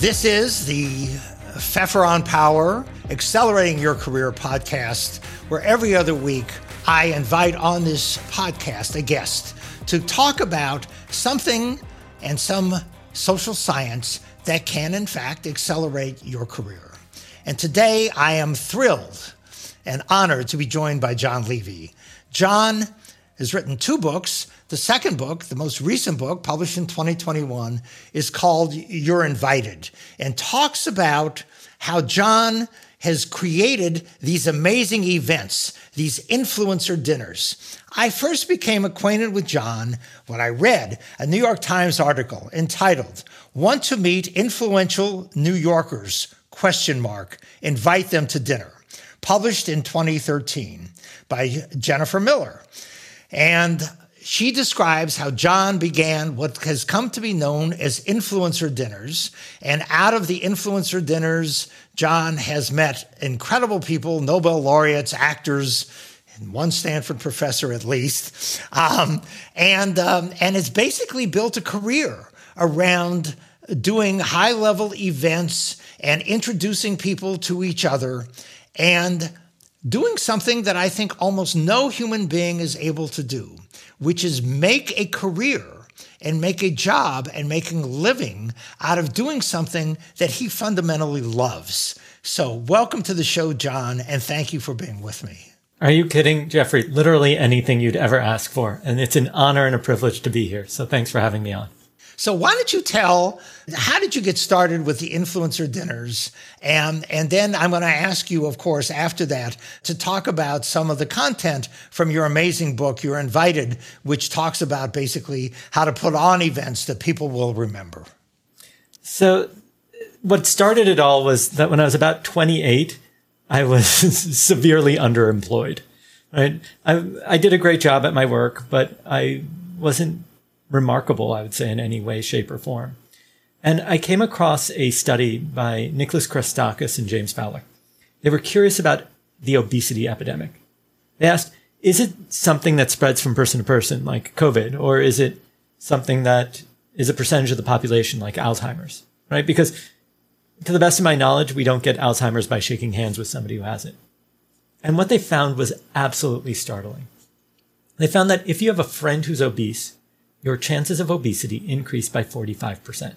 This is the Pfeffer on Power Accelerating Your Career podcast, where every other week I invite on this podcast a guest to talk about something and some social science that can, in fact, accelerate your career. And today I am thrilled and honored to be joined by Jon Levy. Jon has written two books. The second book, the most recent book, published in 2021, is called You're Invited and talks about how Jon has created these amazing events, these influencer dinners. I first became acquainted with Jon when I read a New York Times article entitled Want to Meet Influential New Yorkers? question mark invite them to dinner published in 2013 by Jennifer Miller. And she describes how Jon began what has come to be known as influencer dinners. And out of the influencer dinners, Jon has met incredible people, Nobel laureates, actors, and one Stanford professor at least, um, and um, and has basically built a career around doing high level events and introducing people to each other and doing something that I think almost no human being is able to do, which is make a career and make a job and making a living out of doing something that he fundamentally loves. So, welcome to the show, Jon, and thank you for being with me. Are you kidding, Jeffrey? Literally anything you'd ever ask for. And it's an honor and a privilege to be here. So, thanks for having me on. So why don't you tell how did you get started with the influencer dinners? And and then I'm going to ask you, of course, after that, to talk about some of the content from your amazing book, You're Invited, which talks about basically how to put on events that people will remember. So what started it all was that when I was about 28, I was severely underemployed. Right? I I did a great job at my work, but I wasn't remarkable, I would say, in any way, shape, or form. And I came across a study by Nicholas Christakis and James Fowler. They were curious about the obesity epidemic. They asked, is it something that spreads from person to person, like COVID, or is it something that is a percentage of the population, like Alzheimer's, right? Because to the best of my knowledge, we don't get Alzheimer's by shaking hands with somebody who has it. And what they found was absolutely startling. They found that if you have a friend who's obese, your chances of obesity increase by 45%.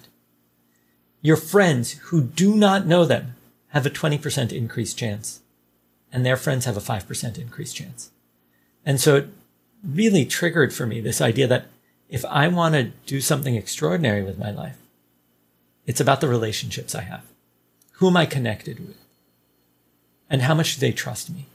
Your friends who do not know them have a 20% increased chance, and their friends have a 5% increased chance. And so it really triggered for me this idea that if I want to do something extraordinary with my life, it's about the relationships I have. Who am I connected with? And how much do they trust me?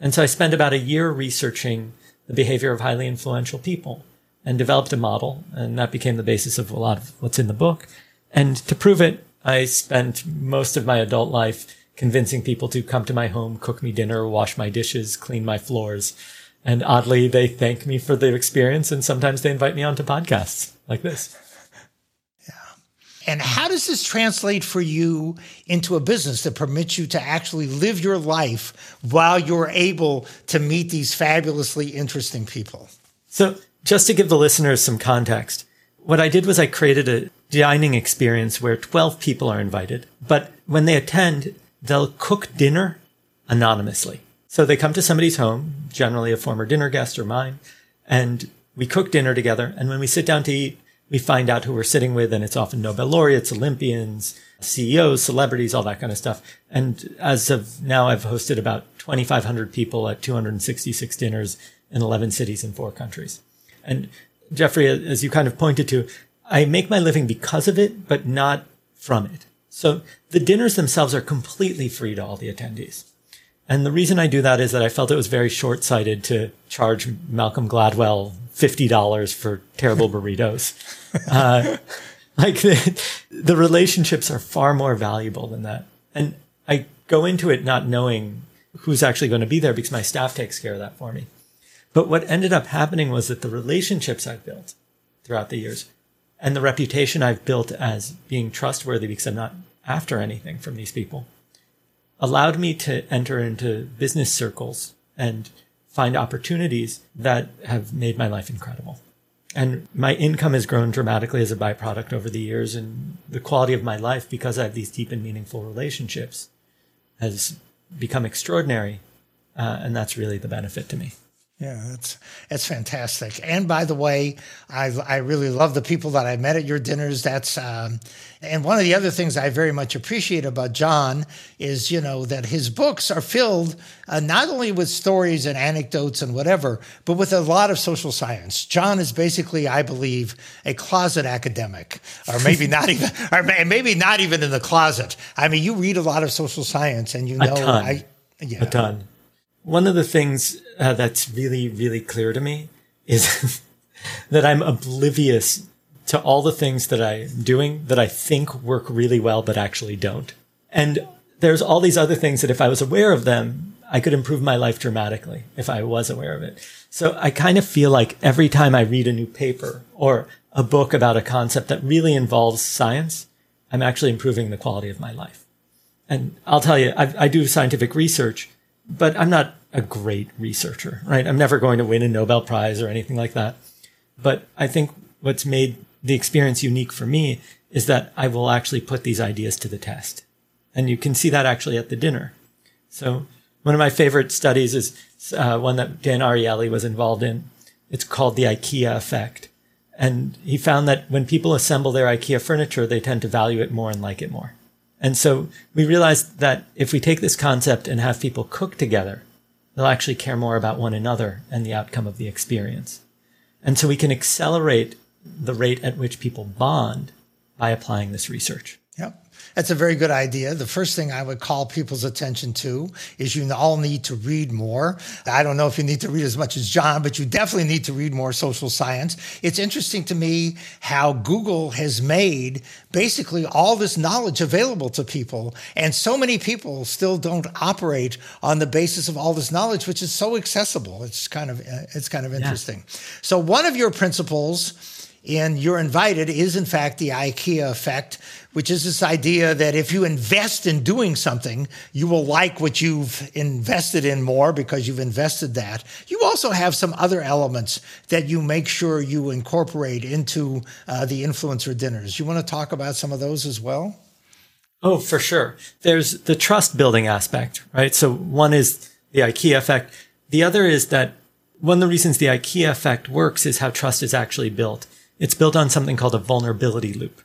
And so I spent about a year researching the behavior of highly influential people and developed a model. And that became the basis of a lot of what's in the book. And to prove it, I spent most of my adult life convincing people to come to my home, cook me dinner, wash my dishes, clean my floors. And oddly, they thank me for the experience. And sometimes they invite me onto podcasts like this. Yeah. And how does this translate for you into a business that permits you to actually live your life while you're able to meet these fabulously interesting people? So just to give the listeners some context, what I did was I created a dining experience where 12 people are invited, but when they attend, they'll cook dinner anonymously. So they come to somebody's home, generally a former dinner guest or mine, and we cook dinner together. And when we sit down to eat, we find out who we're sitting with, and it's often Nobel laureates, Olympians, CEOs, celebrities, all that kind of stuff. And as of now, I've hosted about 2,500 people at 266 dinners in 11 cities in four countries. And Jeffrey, as you kind of pointed to, I make my living because of it, but not from it. So the dinners themselves are completely free to all the attendees. And the reason I do that is that I felt it was very short sighted to charge Malcolm Gladwell $50 for terrible burritos. uh, like the, the relationships are far more valuable than that. And I go into it not knowing who's actually going to be there because my staff takes care of that for me. But what ended up happening was that the relationships I've built throughout the years and the reputation I've built as being trustworthy because I'm not after anything from these people allowed me to enter into business circles and find opportunities that have made my life incredible. And my income has grown dramatically as a byproduct over the years, and the quality of my life, because I have these deep and meaningful relationships, has become extraordinary. Uh, and that's really the benefit to me. Yeah, that's that's fantastic. And by the way, I I really love the people that I met at your dinners. That's um, and one of the other things I very much appreciate about Jon is you know that his books are filled uh, not only with stories and anecdotes and whatever, but with a lot of social science. Jon is basically, I believe, a closet academic, or maybe not even, or maybe not even in the closet. I mean, you read a lot of social science, and you know, I yeah. a ton one of the things uh, that's really, really clear to me is that I'm oblivious to all the things that I'm doing that I think work really well, but actually don't. And there's all these other things that if I was aware of them, I could improve my life dramatically if I was aware of it. So I kind of feel like every time I read a new paper or a book about a concept that really involves science, I'm actually improving the quality of my life. And I'll tell you, I, I do scientific research but I'm not a great researcher, right? I'm never going to win a Nobel Prize or anything like that. But I think what's made the experience unique for me is that I will actually put these ideas to the test. And you can see that actually at the dinner. So one of my favorite studies is uh, one that Dan Ariely was involved in. It's called the IKEA effect. And he found that when people assemble their IKEA furniture, they tend to value it more and like it more. And so we realized that if we take this concept and have people cook together, they'll actually care more about one another and the outcome of the experience. And so we can accelerate the rate at which people bond by applying this research. Yep. That's a very good idea. The first thing I would call people's attention to is you all need to read more. I don't know if you need to read as much as Jon, but you definitely need to read more social science. It's interesting to me how Google has made basically all this knowledge available to people. And so many people still don't operate on the basis of all this knowledge, which is so accessible. It's kind of, uh, it's kind of interesting. Yeah. So one of your principles in You're Invited is in fact the IKEA effect, which is this idea that if you invest in doing something, you will like what you've invested in more because you've invested that. You also have some other elements that you make sure you incorporate into uh, the influencer dinners. You want to talk about some of those as well? Oh, for sure. There's the trust building aspect, right? So one is the IKEA effect. The other is that one of the reasons the IKEA effect works is how trust is actually built. It's built on something called a vulnerability loop.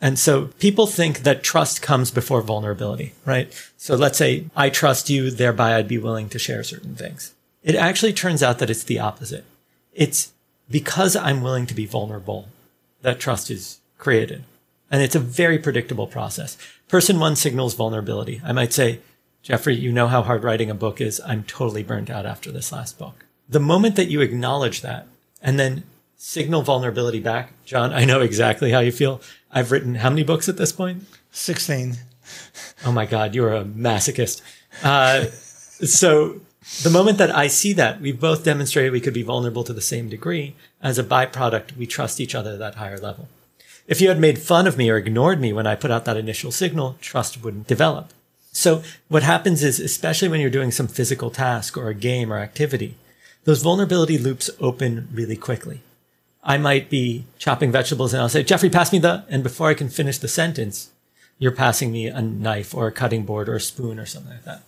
And so people think that trust comes before vulnerability, right? So let's say I trust you, thereby I'd be willing to share certain things. It actually turns out that it's the opposite. It's because I'm willing to be vulnerable that trust is created. And it's a very predictable process. Person one signals vulnerability. I might say, Jeffrey, you know how hard writing a book is. I'm totally burnt out after this last book. The moment that you acknowledge that and then signal vulnerability back. Jon, I know exactly how you feel. I've written how many books at this point? 16. Oh my God, you're a masochist. Uh, so the moment that I see that, we've both demonstrated we could be vulnerable to the same degree. As a byproduct, we trust each other at that higher level. If you had made fun of me or ignored me when I put out that initial signal, trust wouldn't develop. So what happens is, especially when you're doing some physical task or a game or activity, those vulnerability loops open really quickly. I might be chopping vegetables and I'll say, Jeffrey, pass me the, and before I can finish the sentence, you're passing me a knife or a cutting board or a spoon or something like that.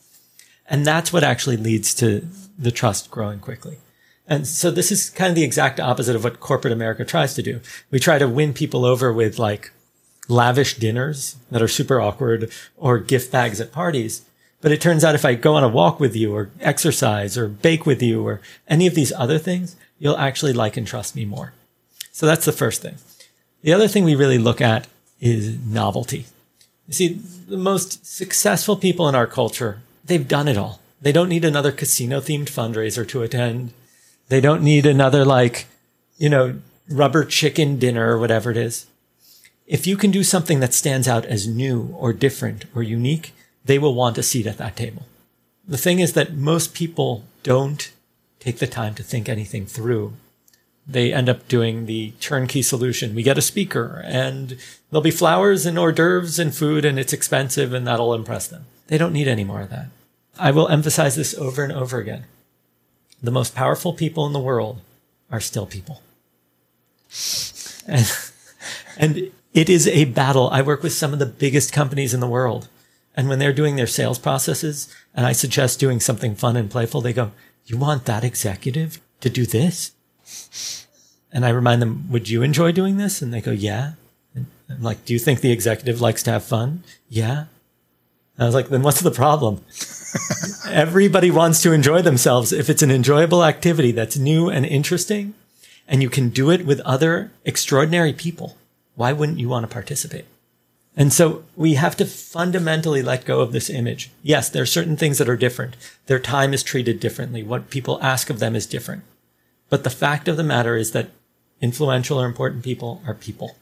And that's what actually leads to the trust growing quickly. And so this is kind of the exact opposite of what corporate America tries to do. We try to win people over with like lavish dinners that are super awkward or gift bags at parties. But it turns out if I go on a walk with you or exercise or bake with you or any of these other things, you'll actually like and trust me more. So that's the first thing. The other thing we really look at is novelty. You see, the most successful people in our culture, they've done it all. They don't need another casino themed fundraiser to attend. They don't need another like, you know, rubber chicken dinner or whatever it is. If you can do something that stands out as new or different or unique, they will want a seat at that table. The thing is that most people don't take the time to think anything through they end up doing the turnkey solution. We get a speaker and there'll be flowers and hors d'oeuvres and food and it's expensive and that'll impress them. They don't need any more of that. I will emphasize this over and over again. The most powerful people in the world are still people. And, and it is a battle. I work with some of the biggest companies in the world. And when they're doing their sales processes and I suggest doing something fun and playful, they go, you want that executive to do this? And I remind them, would you enjoy doing this? And they go, yeah. And I'm like, do you think the executive likes to have fun? Yeah. And I was like, then what's the problem? Everybody wants to enjoy themselves. If it's an enjoyable activity that's new and interesting and you can do it with other extraordinary people, why wouldn't you want to participate? And so we have to fundamentally let go of this image. Yes, there are certain things that are different. Their time is treated differently. What people ask of them is different. But the fact of the matter is that influential or important people are people.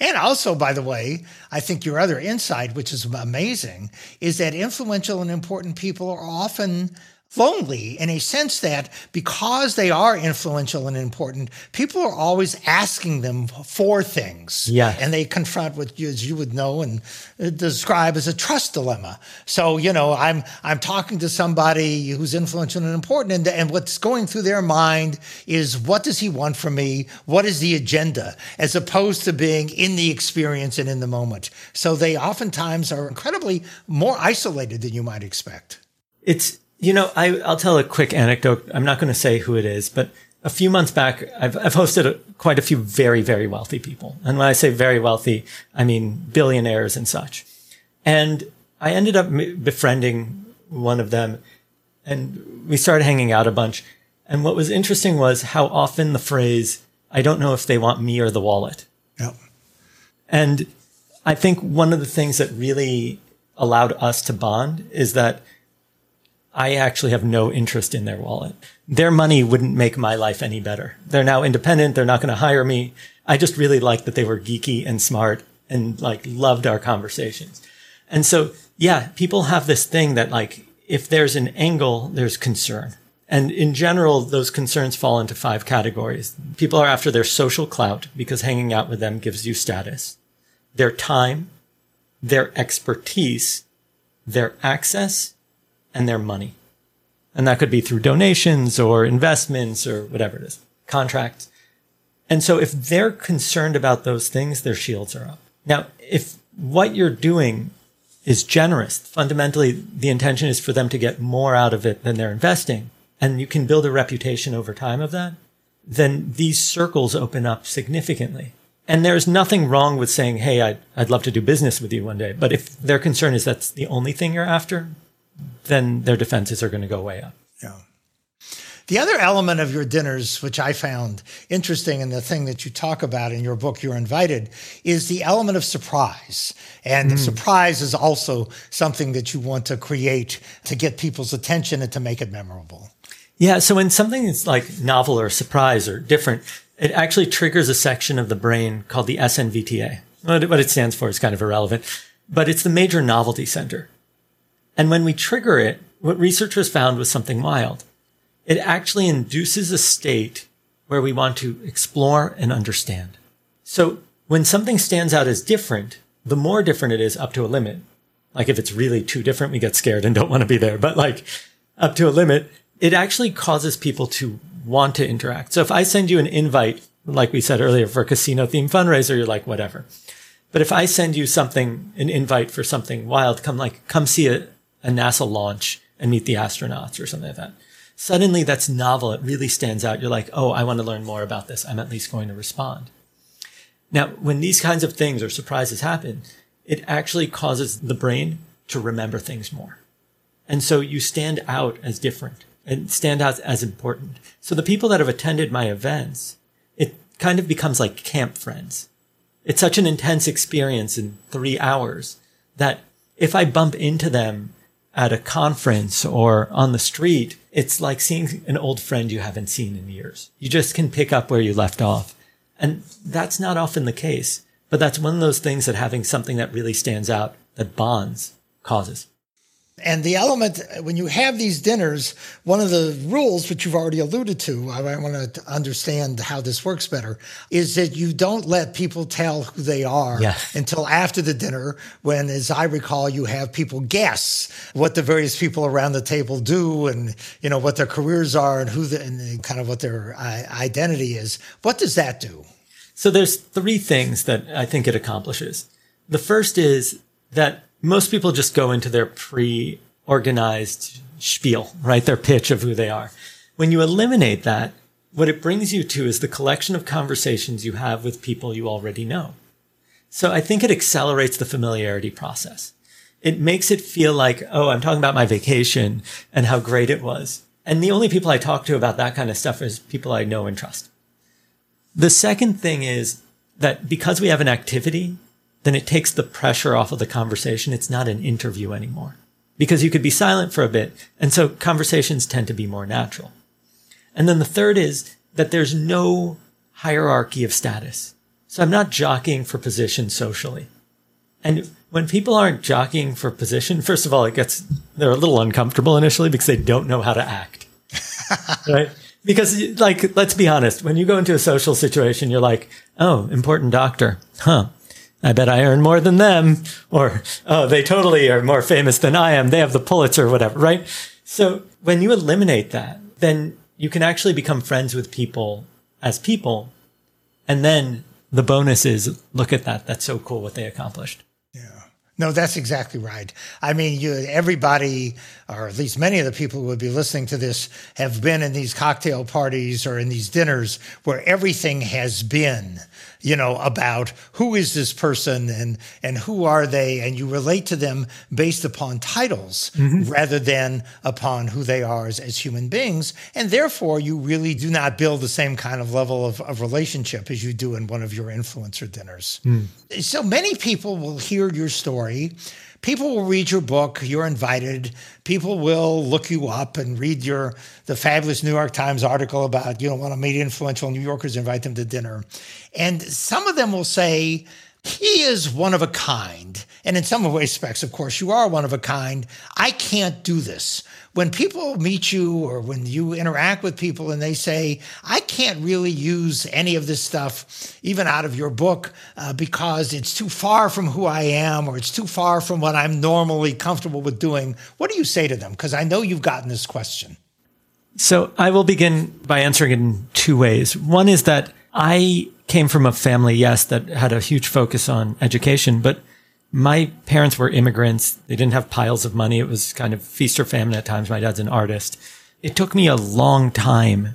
And also, by the way, I think your other insight, which is amazing, is that influential and important people are often lonely in a sense that because they are influential and important, people are always asking them for things. Yeah. And they confront what you, as you would know and uh, describe as a trust dilemma. So, you know, I'm, I'm talking to somebody who's influential and important and, and what's going through their mind is what does he want from me? What is the agenda? As opposed to being in the experience and in the moment. So they oftentimes are incredibly more isolated than you might expect. It's, you know, I, I'll tell a quick anecdote. I'm not going to say who it is, but a few months back, I've, I've hosted a, quite a few very, very wealthy people. And when I say very wealthy, I mean billionaires and such. And I ended up befriending one of them and we started hanging out a bunch. And what was interesting was how often the phrase, I don't know if they want me or the wallet. Yep. And I think one of the things that really allowed us to bond is that I actually have no interest in their wallet. Their money wouldn't make my life any better. They're now independent. They're not going to hire me. I just really liked that they were geeky and smart and like loved our conversations. And so, yeah, people have this thing that like, if there's an angle, there's concern. And in general, those concerns fall into five categories. People are after their social clout because hanging out with them gives you status, their time, their expertise, their access, and their money. And that could be through donations or investments or whatever it is, contracts. And so if they're concerned about those things, their shields are up. Now, if what you're doing is generous, fundamentally the intention is for them to get more out of it than they're investing, and you can build a reputation over time of that, then these circles open up significantly. And there's nothing wrong with saying, Hey, I'd, I'd love to do business with you one day. But if their concern is that's the only thing you're after, then their defenses are going to go way up. Yeah. The other element of your dinners, which I found interesting and the thing that you talk about in your book, You're Invited, is the element of surprise. And mm. surprise is also something that you want to create to get people's attention and to make it memorable. Yeah. So when something is like novel or surprise or different, it actually triggers a section of the brain called the SNVTA. What it stands for is kind of irrelevant, but it's the major novelty center. And when we trigger it, what researchers found was something wild. It actually induces a state where we want to explore and understand. So when something stands out as different, the more different it is up to a limit. Like if it's really too different, we get scared and don't want to be there. But like up to a limit, it actually causes people to want to interact. So if I send you an invite, like we said earlier for a casino themed fundraiser, you're like, whatever. But if I send you something, an invite for something wild, come like, come see a, a NASA launch and meet the astronauts or something like that. Suddenly that's novel. It really stands out. You're like, oh, I want to learn more about this. I'm at least going to respond. Now, when these kinds of things or surprises happen, it actually causes the brain to remember things more. And so you stand out as different and stand out as important. So the people that have attended my events, it kind of becomes like camp friends. It's such an intense experience in three hours that if I bump into them at a conference or on the street, it's like seeing an old friend you haven't seen in years. You just can pick up where you left off. And that's not often the case, but that's one of those things that having something that really stands out that bonds causes. And the element, when you have these dinners, one of the rules, which you've already alluded to, I want to understand how this works better, is that you don't let people tell who they are yeah. until after the dinner, when, as I recall, you have people guess what the various people around the table do and, you know, what their careers are and who the, and kind of what their identity is. What does that do? So there's three things that I think it accomplishes. The first is that most people just go into their pre-organized spiel, right? Their pitch of who they are. When you eliminate that, what it brings you to is the collection of conversations you have with people you already know. So I think it accelerates the familiarity process. It makes it feel like, oh, I'm talking about my vacation and how great it was. And the only people I talk to about that kind of stuff is people I know and trust. The second thing is that because we have an activity, then it takes the pressure off of the conversation. It's not an interview anymore because you could be silent for a bit. And so conversations tend to be more natural. And then the third is that there's no hierarchy of status. So I'm not jockeying for position socially. And when people aren't jockeying for position, first of all, it gets, they're a little uncomfortable initially because they don't know how to act. right? Because, like, let's be honest, when you go into a social situation, you're like, oh, important doctor. Huh. I bet I earn more than them. Or, oh, they totally are more famous than I am. They have the Pulitzer, whatever, right? So when you eliminate that, then you can actually become friends with people as people. And then the bonus is look at that. That's so cool what they accomplished. Yeah. No, that's exactly right. I mean, you, everybody, or at least many of the people who would be listening to this, have been in these cocktail parties or in these dinners where everything has been, you know, about who is this person and and who are they, and you relate to them based upon titles mm-hmm. rather than upon who they are as, as, human beings, and therefore you really do not build the same kind of level of, of relationship as you do in one of your influencer dinners. Mm. So many people will hear your story story. People will read your book. You're invited. People will look you up and read your the fabulous New York Times article about you don't want to meet influential New Yorkers, invite them to dinner. And some of them will say, he is one of a kind. And in some respects, of course, you are one of a kind. I can't do this when people meet you or when you interact with people and they say, I can't really use any of this stuff, even out of your book, uh, because it's too far from who I am or it's too far from what I'm normally comfortable with doing, what do you say to them? Because I know you've gotten this question. So I will begin by answering in two ways. One is that I came from a family, yes, that had a huge focus on education, but my parents were immigrants. They didn't have piles of money. It was kind of feast or famine at times. My dad's an artist. It took me a long time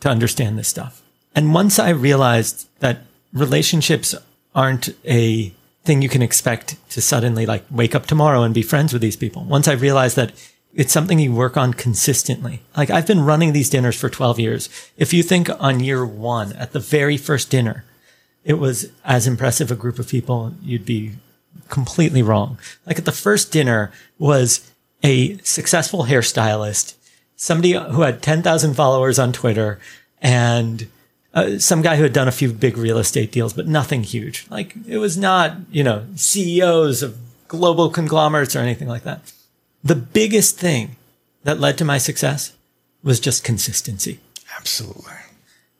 to understand this stuff. And once I realized that relationships aren't a thing you can expect to suddenly like wake up tomorrow and be friends with these people. Once I realized that it's something you work on consistently. Like I've been running these dinners for 12 years. If you think on year one, at the very first dinner, it was as impressive a group of people, you'd be completely wrong. Like at the first dinner was a successful hairstylist, somebody who had 10,000 followers on Twitter and uh, some guy who had done a few big real estate deals, but nothing huge. Like it was not, you know, CEOs of global conglomerates or anything like that. The biggest thing that led to my success was just consistency. Absolutely.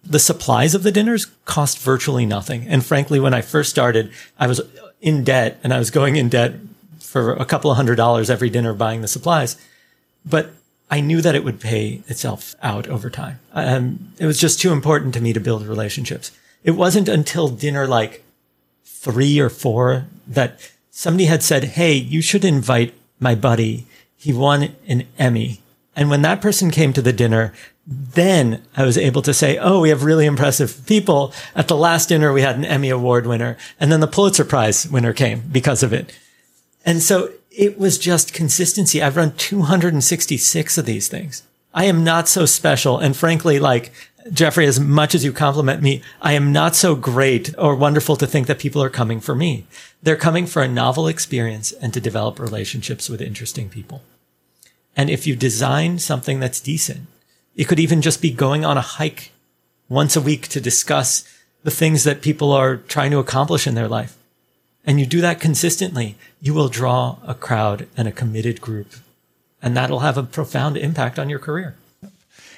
The supplies of the dinners cost virtually nothing. And frankly, when I first started, I was in debt and I was going in debt for a couple of hundred dollars every dinner buying the supplies. But I knew that it would pay itself out over time. Um, it was just too important to me to build relationships. It wasn't until dinner like three or four that somebody had said, Hey, you should invite my buddy. He won an Emmy. And when that person came to the dinner, then I was able to say, oh, we have really impressive people. At the last dinner, we had an Emmy Award winner, and then the Pulitzer Prize winner came because of it. And so it was just consistency. I've run 266 of these things. I am not so special. And frankly, like Jeffrey, as much as you compliment me, I am not so great or wonderful to think that people are coming for me. They're coming for a novel experience and to develop relationships with interesting people. And if you design something that's decent, it could even just be going on a hike once a week to discuss the things that people are trying to accomplish in their life. And you do that consistently, you will draw a crowd and a committed group. And that'll have a profound impact on your career.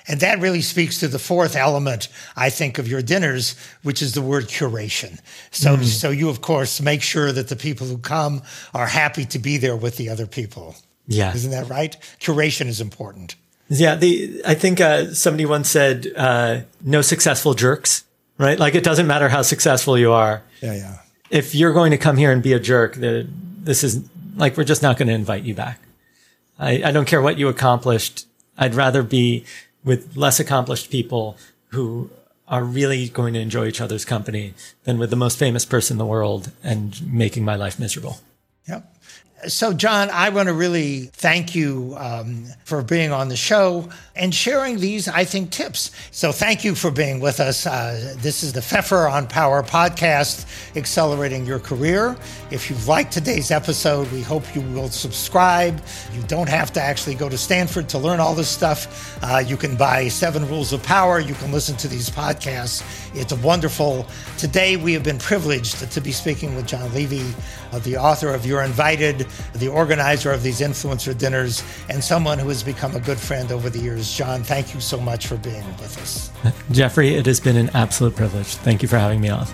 And that really speaks to the fourth element, I think, of your dinners, which is the word curation. So, mm. so you, of course, make sure that the people who come are happy to be there with the other people. Yeah. Isn't that right? Curation is important. Yeah, the I think uh, somebody once said uh, no successful jerks, right? Like it doesn't matter how successful you are. Yeah, yeah. If you're going to come here and be a jerk, this is like we're just not going to invite you back. I, I don't care what you accomplished. I'd rather be with less accomplished people who are really going to enjoy each other's company than with the most famous person in the world and making my life miserable. Yep. So, Jon, I want to really thank you um, for being on the show and sharing these, I think, tips. So, thank you for being with us. Uh, this is the Pfeffer on Power podcast, accelerating your career. If you've liked today's episode, we hope you will subscribe. You don't have to actually go to Stanford to learn all this stuff. Uh, you can buy Seven Rules of Power. You can listen to these podcasts. It's a wonderful. Today, we have been privileged to be speaking with Jon Levy, uh, the author of You're Invited the organizer of these influencer dinners, and someone who has become a good friend over the years. Jon, thank you so much for being with us. Jeffrey, it has been an absolute privilege. Thank you for having me on.